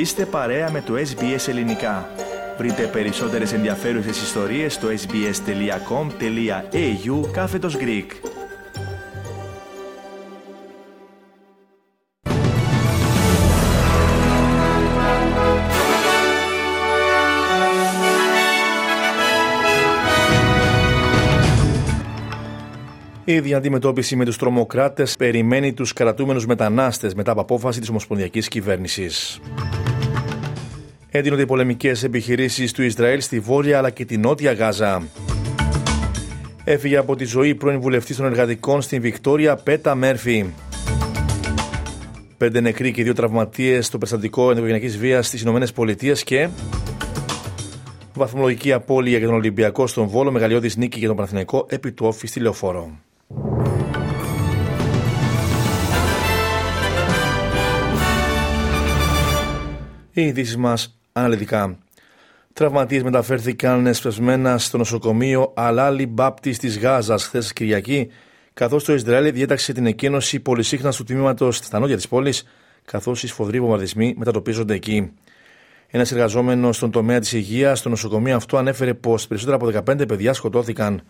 Είστε παρέα με το SBS Ελληνικά. Βρείτε περισσότερες ενδιαφέρουσες ιστορίες στο sbs.com.au κάθετος Greek. Η αντιμετώπιση με τους τρομοκράτες περιμένει τους κρατούμενους μετανάστες μετά από απόφαση της Ομοσπονδιακής Κυβέρνησης. Έντυνονται οι πολεμικές επιχειρήσεις του Ισραήλ στη βόρεια αλλά και τη νότια Γάζα. Έφυγε από τη ζωή πρώην βουλευτής των εργατικών στην Βικτόρια Πέτα Μέρφυ. Πέντε νεκροί και δύο τραυματίες στο περιστατικό ενδοοικογενειακής βίας στις ΗΠΑ και. Βαθμολογική απώλεια για τον Ολυμπιακό στον Βόλο, μεγαλειώδης νίκη για τον Παναθηναϊκό επί του όφης στη Λεωφόρο. Οι ειδήσεις μας αναλυτικά. Τραυματίες μεταφέρθηκαν εσπευσμένα στο νοσοκομείο Αλάλη Μπάπτης της Γάζας χθες Κυριακή, καθώς το Ισραήλ διέταξε την εκένωση πολυσύχνας του τμήματος στα νότια της πόλης, καθώς οι σφοδροί βομβαρδισμοί μετατοπίζονται εκεί. Ένας εργαζόμενος στον τομέα της υγείας στο νοσοκομείο αυτό ανέφερε πως περισσότερα από 15 παιδιά σκοτώθηκαν.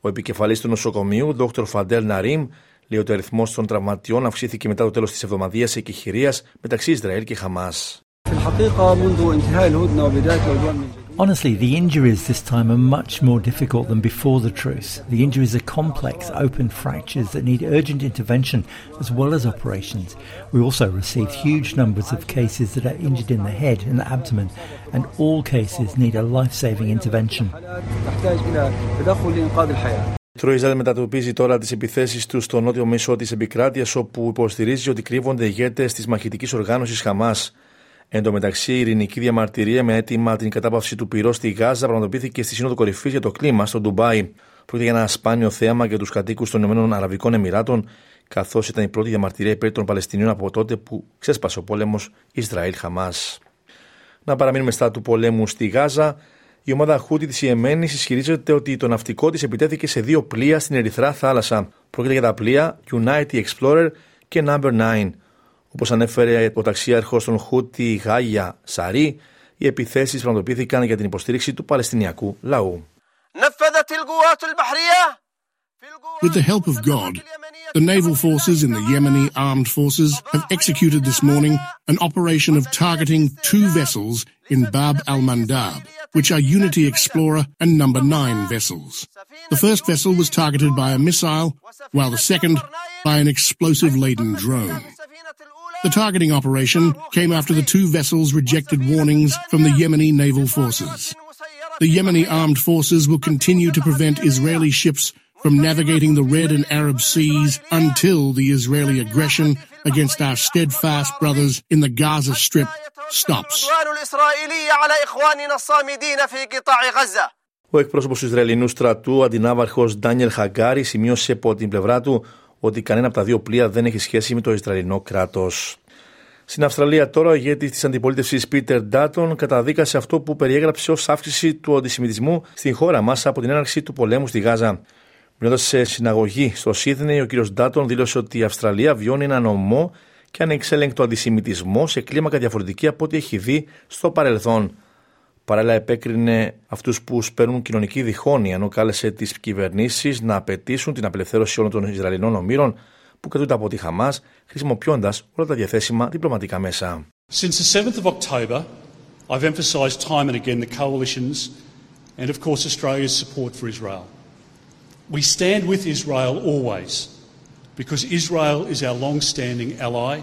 Ο επικεφαλής του νοσοκομείου, Dr. Φαντέλ Ναρίμ, λέει ότι ο αριθμός των τραυματιών αυξήθηκε μετά το τέλος της εβδομαδίας εκεχηρίας μεταξύ Ισραήλ και Χαμάς. Honestly, the injuries this time are much more difficult than before the truce. The injuries are complex, open fractures that need urgent intervention as well as operations. We also received huge numbers of cases that are injured in the head and the abdomen, and all cases need a life saving intervention. Το Ισραήλ μετατοπίζει τώρα τι επιθέσει του στο νότιο μέσο τη επικράτεια, όπου υποστηρίζει ότι κρύβονται ηγέτε τη μαχητική οργάνωση Χαμά. Εν τω μεταξύ, η ειρηνική διαμαρτυρία με αίτημα την κατάπαυση του πυρός στη Γάζα πραγματοποιήθηκε στη Σύνοδο Κορυφής για το κλίμα στο Ντουμπάι. Πρόκειται για ένα σπάνιο θέαμα για τους κατοίκους των Ηνωμένων Αραβικών Εμμυράτων, καθώς ήταν η πρώτη διαμαρτυρία υπέρ των Παλαιστινίων από τότε που ξέσπασε ο πόλεμος Ισραήλ-Χαμάς. Να παραμείνουμε στα του πολέμου στη Γάζα. Η ομάδα Χούτι της Ιεμένης ισχυρίζεται ότι το ναυτικό της επιτέθηκε σε δύο πλοία στην Ερυθρά θάλασσα. Πρόκειται για τα πλοία United Explorer και Number 9. Όπως ανέφερε ο ταξίαρχος των Χούτι Γάγια Σαρή, οι επιθέσεις πραγματοποιήθηκαν για την υποστήριξη του Παλαιστινιακού λαού. With the help of God, the naval forces in the Yemeni armed forces have executed this morning an operation of targeting two vessels in Bab al-Mandab, which are Unity Explorer and Number 9 vessels. The first vessel was targeted by a missile, while the second by an explosive-laden drone. The targeting operation came after the two vessels rejected warnings from the Yemeni naval forces. The Yemeni armed forces will continue to prevent Israeli ships from navigating the Red and Arab seas until the Israeli aggression against our steadfast brothers in the Gaza Strip stops. Ο εκπρόσωπος του Ισραηλινού στρατού, αντινάβαρχος Ντάνιελ Χαγκάρη, σημείωσε από την πλευρά του ότι κανένα από τα δύο πλοία δεν έχει σχέση με το Ισραηλινό κράτος. Στην Αυστραλία τώρα ο ηγέτης της αντιπολίτευσης Πίτερ Ντάτον καταδίκασε αυτό που περιέγραψε ως αύξηση του αντισημιτισμού στην χώρα μας από την έναρξη του πολέμου στη Γάζα. Μιλώντας σε συναγωγή στο Σίδνεϊ, ο κ. Ντάτον δήλωσε ότι η Αυστραλία βιώνει ένα νομό και ανεξέλεγκτο αντισημιτισμό σε κλίμακα διαφορετική από ό,τι έχει δει στο παρελθόν. Παράλληλα, επέκρινε αυτού που σπέρνουν κοινωνική διχόνοια, ενώ κάλεσε τι κυβερνήσει να απαιτήσουν την απελευθέρωση όλων των Ισραηλινών ομήρων που κρατούνται από τη Χαμά, χρησιμοποιώντα όλα τα διαθέσιμα διπλωματικά μέσα. Since the 7th of October, I've emphasised time and again the coalition's and of course Australia's support for Israel. We stand with Israel always because Israel is our long-standing ally,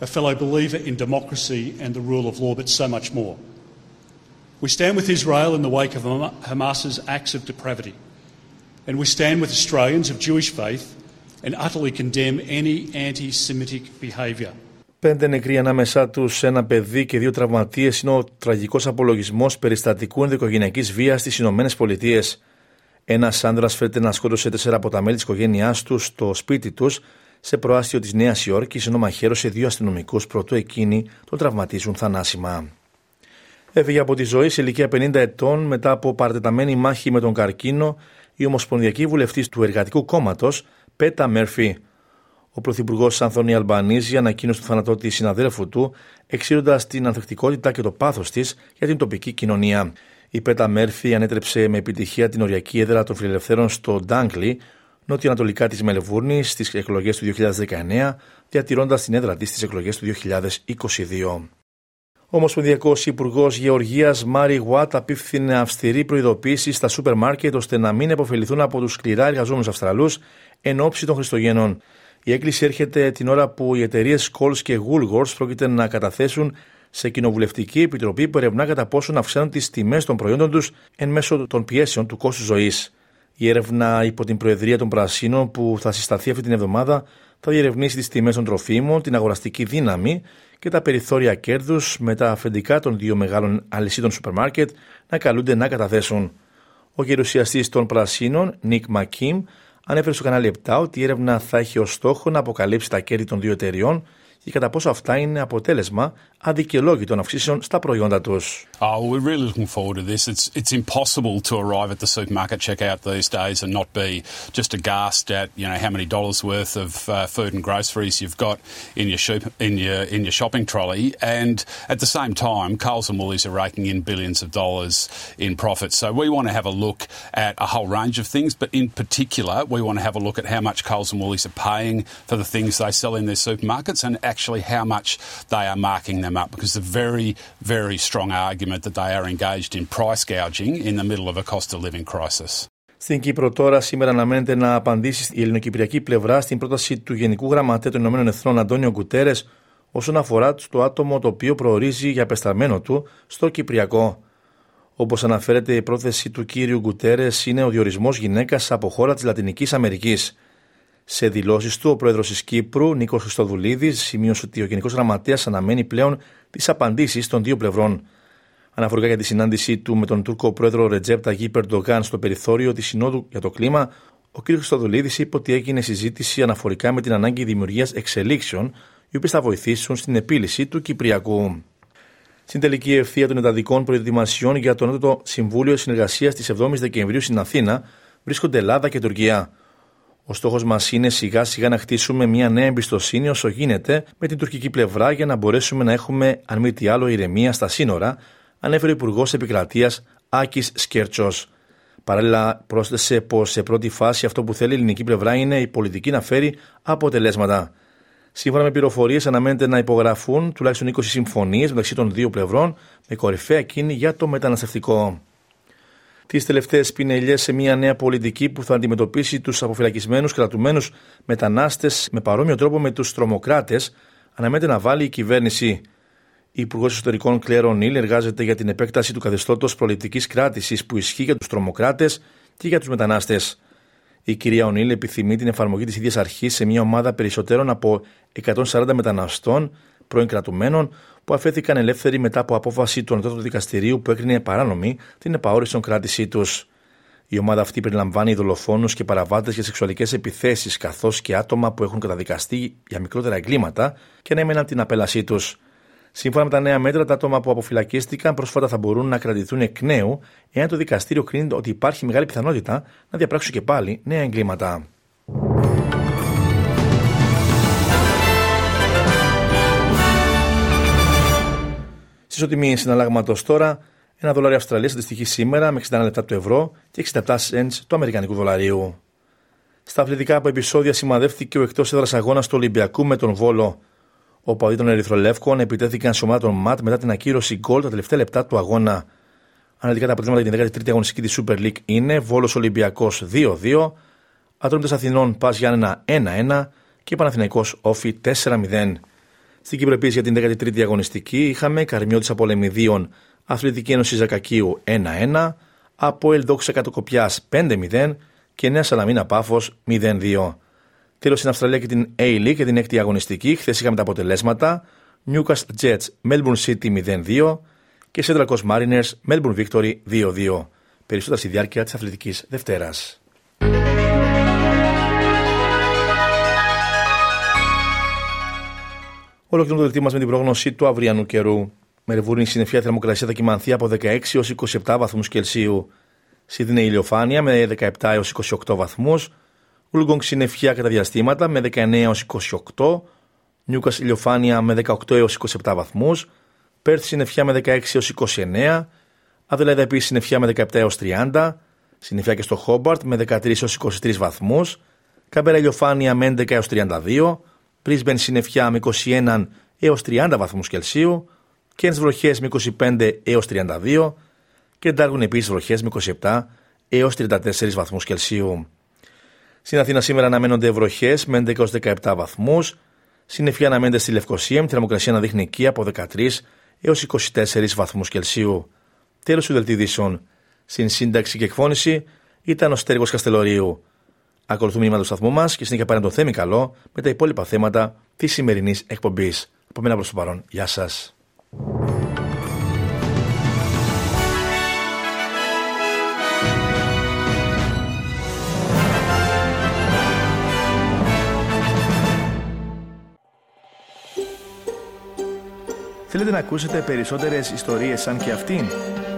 a fellow believer in democracy and the rule of law, but so much more. We stand with Israel in the wake of Hamas's acts of depravity. And we stand with Australians of Jewish faith and utterly condemn any anti-Semitic behaviour. Πέντε νεκροί ανάμεσά τους, ένα παιδί και δύο τραυματίες είναι ο τραγικός απολογισμός περιστατικού ενδοοικογενειακής βίας στις Ηνωμένες Πολιτείες. Ένας άνδρας φέρεται να σκότωσε τέσσερα από τα μέλη της οικογένειάς του στο σπίτι τους σε προάστιο της Νέας Υόρκης, ενώ μαχαίρωσε δύο αστυνομικούς πρωτού εκείνοι τον τραυματίζουν θανάσιμα. Έφυγε από τη ζωή σε ηλικία 50 ετών μετά από παρατεταμένη μάχη με τον καρκίνο η Ομοσπονδιακή Βουλευτής του Εργατικού Κόμματος, Πέτα Μέρφυ. Ο Πρωθυπουργός Ανθονή Αλμπανίζη ανακοίνωσε το θάνατό της συναδέλφου του, εξήροντας την ανθεκτικότητα και το πάθος της για την τοπική κοινωνία. Η Πέτα Μέρφυ ανέτρεψε με επιτυχία την οριακή έδρα των φιλελευθέρων στο Ντάγκλι, νότιο-ανατολικά της Μελβούρνη, στις εκλογές του 2019, διατηρώντας την έδρα της στις εκλογές του 2022. Ο Ομοσπονδιακός Υπουργός Γεωργίας Μάρι Γουάτ απίφθινε αυστηρή προειδοποίηση στα σούπερ μάρκετ ώστε να μην επωφεληθούν από τους σκληρά εργαζόμενους Αυστραλούς εν ώψη των Χριστουγέννων. Η έκκληση έρχεται την ώρα που οι εταιρείες Coles και Woolworths πρόκειται να καταθέσουν σε κοινοβουλευτική επιτροπή που ερευνά κατά πόσο να αυξάνουν τις τιμές των προϊόντων τους εν μέσω των πιέσεων του κόστους ζωής. Η έρευνα υπό την Προεδρία των Πρασίνων που θα συσταθεί αυτή την εβδομάδα θα διερευνήσει τις τιμές των τροφίμων, την αγοραστική δύναμη και τα περιθώρια κέρδους με τα αφεντικά των δύο μεγάλων αλυσίδων σούπερ μάρκετ να καλούνται να καταθέσουν. Ο γερουσιαστής των Πρασίνων, Νίκ Μακίμ, ανέφερε στο κανάλι 7 ότι η έρευνα θα έχει ως στόχο να αποκαλύψει τα κέρδη των δύο εταιριών και κατά πόσο αυτά είναι αποτέλεσμα αδικαιολόγητων αυξήσεων στα προϊόντα τους. Oh, we're really looking forward to this. It's, it's impossible to arrive at the supermarket checkout these days and not be just aghast at you know how many dollars worth of uh, food and groceries you've got in your, shop, in your in your shopping trolley, and at the same time, Coles and Woolies are raking in billions of dollars in profits. So we want to have a look at a whole range of things, but in particular, we want to have a look at how much Coles and Woolies are paying for the things they sell in their supermarkets and actually how much they are marking them up because a very, very strong argument that they are engaged in price gouging in the middle of a cost of living crisis. Στην Κύπρο τώρα σήμερα αναμένεται να απαντήσει η ελληνοκυπριακή πλευρά στην πρόταση του Γενικού Γραμματέα των Ηνωμένων Εθνών Αντώνιο Γκουτέρες όσον αφορά το άτομο το οποίο προορίζει για πεσταμένο του στο Κυπριακό. Όπως αναφέρεται, η πρόθεση του κύριου Γκουτέρες είναι ο διορισμός γυναίκας από χώρα της Λατινικής Αμερικής. Σε δηλώσεις του, ο πρόεδρος της Κύπρου, Νίκος Χριστοδουλίδης, σημείωσε ότι ο Γενικός Γραμματέας αναμένει πλέον τις απαντήσεις των δύο πλευρών. Αναφορικά για τη συνάντησή του με τον Τούρκο πρόεδρο Ρετζέπ Ταγί Περντογάν στο περιθώριο της Συνόδου για το Κλίμα, ο κ. Χριστοδουλίδης είπε ότι έγινε συζήτηση αναφορικά με την ανάγκη δημιουργίας εξελίξεων, οι οποίες θα βοηθήσουν στην επίλυση του Κυπριακού. Στην τελική ευθεία των ενταδικών προετοιμασιών για το Νότο Συμβούλιο Συνεργασίας της 7η Δεκεμβρίου στην Αθήνα βρίσκονται Ελλάδα και Τουρκία. Ο στόχος μας είναι σιγά σιγά να χτίσουμε μια νέα εμπιστοσύνη όσο γίνεται με την τουρκική πλευρά για να μπορέσουμε να έχουμε, αν μη τι άλλο, ηρεμία στα σύνορα, ανέφερε ο Υπουργός Επικρατείας Άκης Σκέρτσος. Παράλληλα, πρόσθεσε πως σε πρώτη φάση αυτό που θέλει η ελληνική πλευρά είναι η πολιτική να φέρει αποτελέσματα. Σύμφωνα με πληροφορίες, αναμένεται να υπογραφούν τουλάχιστον 20 συμφωνίες μεταξύ των δύο πλευρών, με κορυφαία εκείνη για το μεταναστευτικό τις τελευταίες πινελιές σε μια νέα πολιτική που θα αντιμετωπίσει τους αποφυλακισμένους κρατουμένους μετανάστες με παρόμοιο τρόπο με τους τρομοκράτες, αναμένεται να βάλει η κυβέρνηση. Η Υπουργός Εσωτερικών Κλέρο Νίλ εργάζεται για την επέκταση του καθεστώτος προληπτική κράτησης που ισχύει για τους τρομοκράτες και για τους μετανάστες. Η κυρία Ονίλ επιθυμεί την εφαρμογή της ίδιας αρχής σε μια ομάδα περισσότερων από 140 μεταναστών πρώην κρατουμένων που αφέθηκαν ελεύθεροι μετά από απόφαση του Ανώτατου Δικαστηρίου που έκρινε παράνομη την επαόριστον κράτησή τους. Η ομάδα αυτή περιλαμβάνει δολοφόνους και παραβάτες για σεξουαλικές επιθέσεις, καθώς και άτομα που έχουν καταδικαστεί για μικρότερα εγκλήματα και να έμεναν την απέλασή τους. Σύμφωνα με τα νέα μέτρα, τα άτομα που αποφυλακίστηκαν πρόσφατα θα μπορούν να κρατηθούν εκ νέου, εάν το δικαστήριο κρίνει ότι υπάρχει μεγάλη πιθανότητα να διαπράξουν και πάλι νέα εγκλήματα. Ισοτιμή συναλλάγματος τώρα, ένα δολάριο Αυστραλίας αντιστοιχεί σήμερα με 61 λεπτά του ευρώ και 67 cents του Αμερικανικού δολαρίου. Στα αθλητικά από επεισόδια σημαδεύτηκε ο εκτός έδρας αγώνας του Ολυμπιακού με τον Βόλο. Ο παδί των Ερυθρολεύκων επιτέθηκαν σε ομάδα των ΜΑΤ μετά την ακύρωση γκολ τα τελευταία λεπτά του αγώνα. Αναλυτικά τα αποτελέσματα για την 13η αγωνιστική της Super League είναι Βόλος Ολυμπιακός 2-2, Ατρόμητος Αθηνών Πας Γιάννενα 1-1 και Παναθηναϊκός Όφη 4-0. Στην Κύπρο επίσης για την 13η αγωνιστική είχαμε Καρμιώτης Απολεμιδίων Αθλητική Ένωση Ζακακίου 1-1, από Ελδόξα Κατοκοπιά 5-0 και Νέα Σαλαμίνα Πάφος 0-2. Τέλος στην Αυστραλία και την A-League και την 6η αγωνιστική, χθες είχαμε τα αποτελέσματα Newcastle Jets Melbourne City 0-2 και Central Coast Mariners Melbourne Victory 2-2. Περισσότερα στη διάρκεια της Αθλητικής Δευτέρας. Ολοκληρώνω το δελτίο μας με την πρόγνωση του αυριανού καιρού. Μερβούρνη συννεφιά θερμοκρασία θα κοιμανθεί από 16 έως 27 βαθμούς Κελσίου. Σίδνεϊ ηλιοφάνεια με 17 έως 28 βαθμούς. Ούλγκογκ συννεφιά κατά διαστήματα με 19 έως 28, Νιούκας ηλιοφάνεια με 18 έως 27 βαθμούς, Πέρθ συννεφιά με 16 έως 29, Αδελαίδα επίσης συννεφιά με 17 έως 30, συννεφιά και στο Χόμπαρτ με 13 έως 23 βαθμούς, Καμπέρα ηλιοφάνεια με 11 έως 32, Πρίσμπεν συννεφιά με 21 έως 30 βαθμούς Κελσίου, Κέρνς βροχές με 25 έως 32 και Ντάργουν επίσης βροχές με 27 έως 34 βαθμούς Κελσίου. Στην Αθήνα σήμερα αναμένονται βροχές με 11 17 βαθμούς. Συννεφιά αναμένεται στη Λευκοσία με θερμοκρασία να δείχνει εκεί από 13 έως 24 βαθμούς Κελσίου. Τέλος του δελτίδησεων. Στην σύνταξη και εκφώνηση ήταν ο Στέργο Καστελωρίου. Ακολουθούμε μήνυμα του σταθμού μας και συνέχεια πάρε το θέμη καλό με τα υπόλοιπα θέματα της σημερινής εκπομπής. Από μένα προς το παρόν. Γεια σας. Θέλετε να ακούσετε περισσότερες ιστορίες σαν και αυτήν;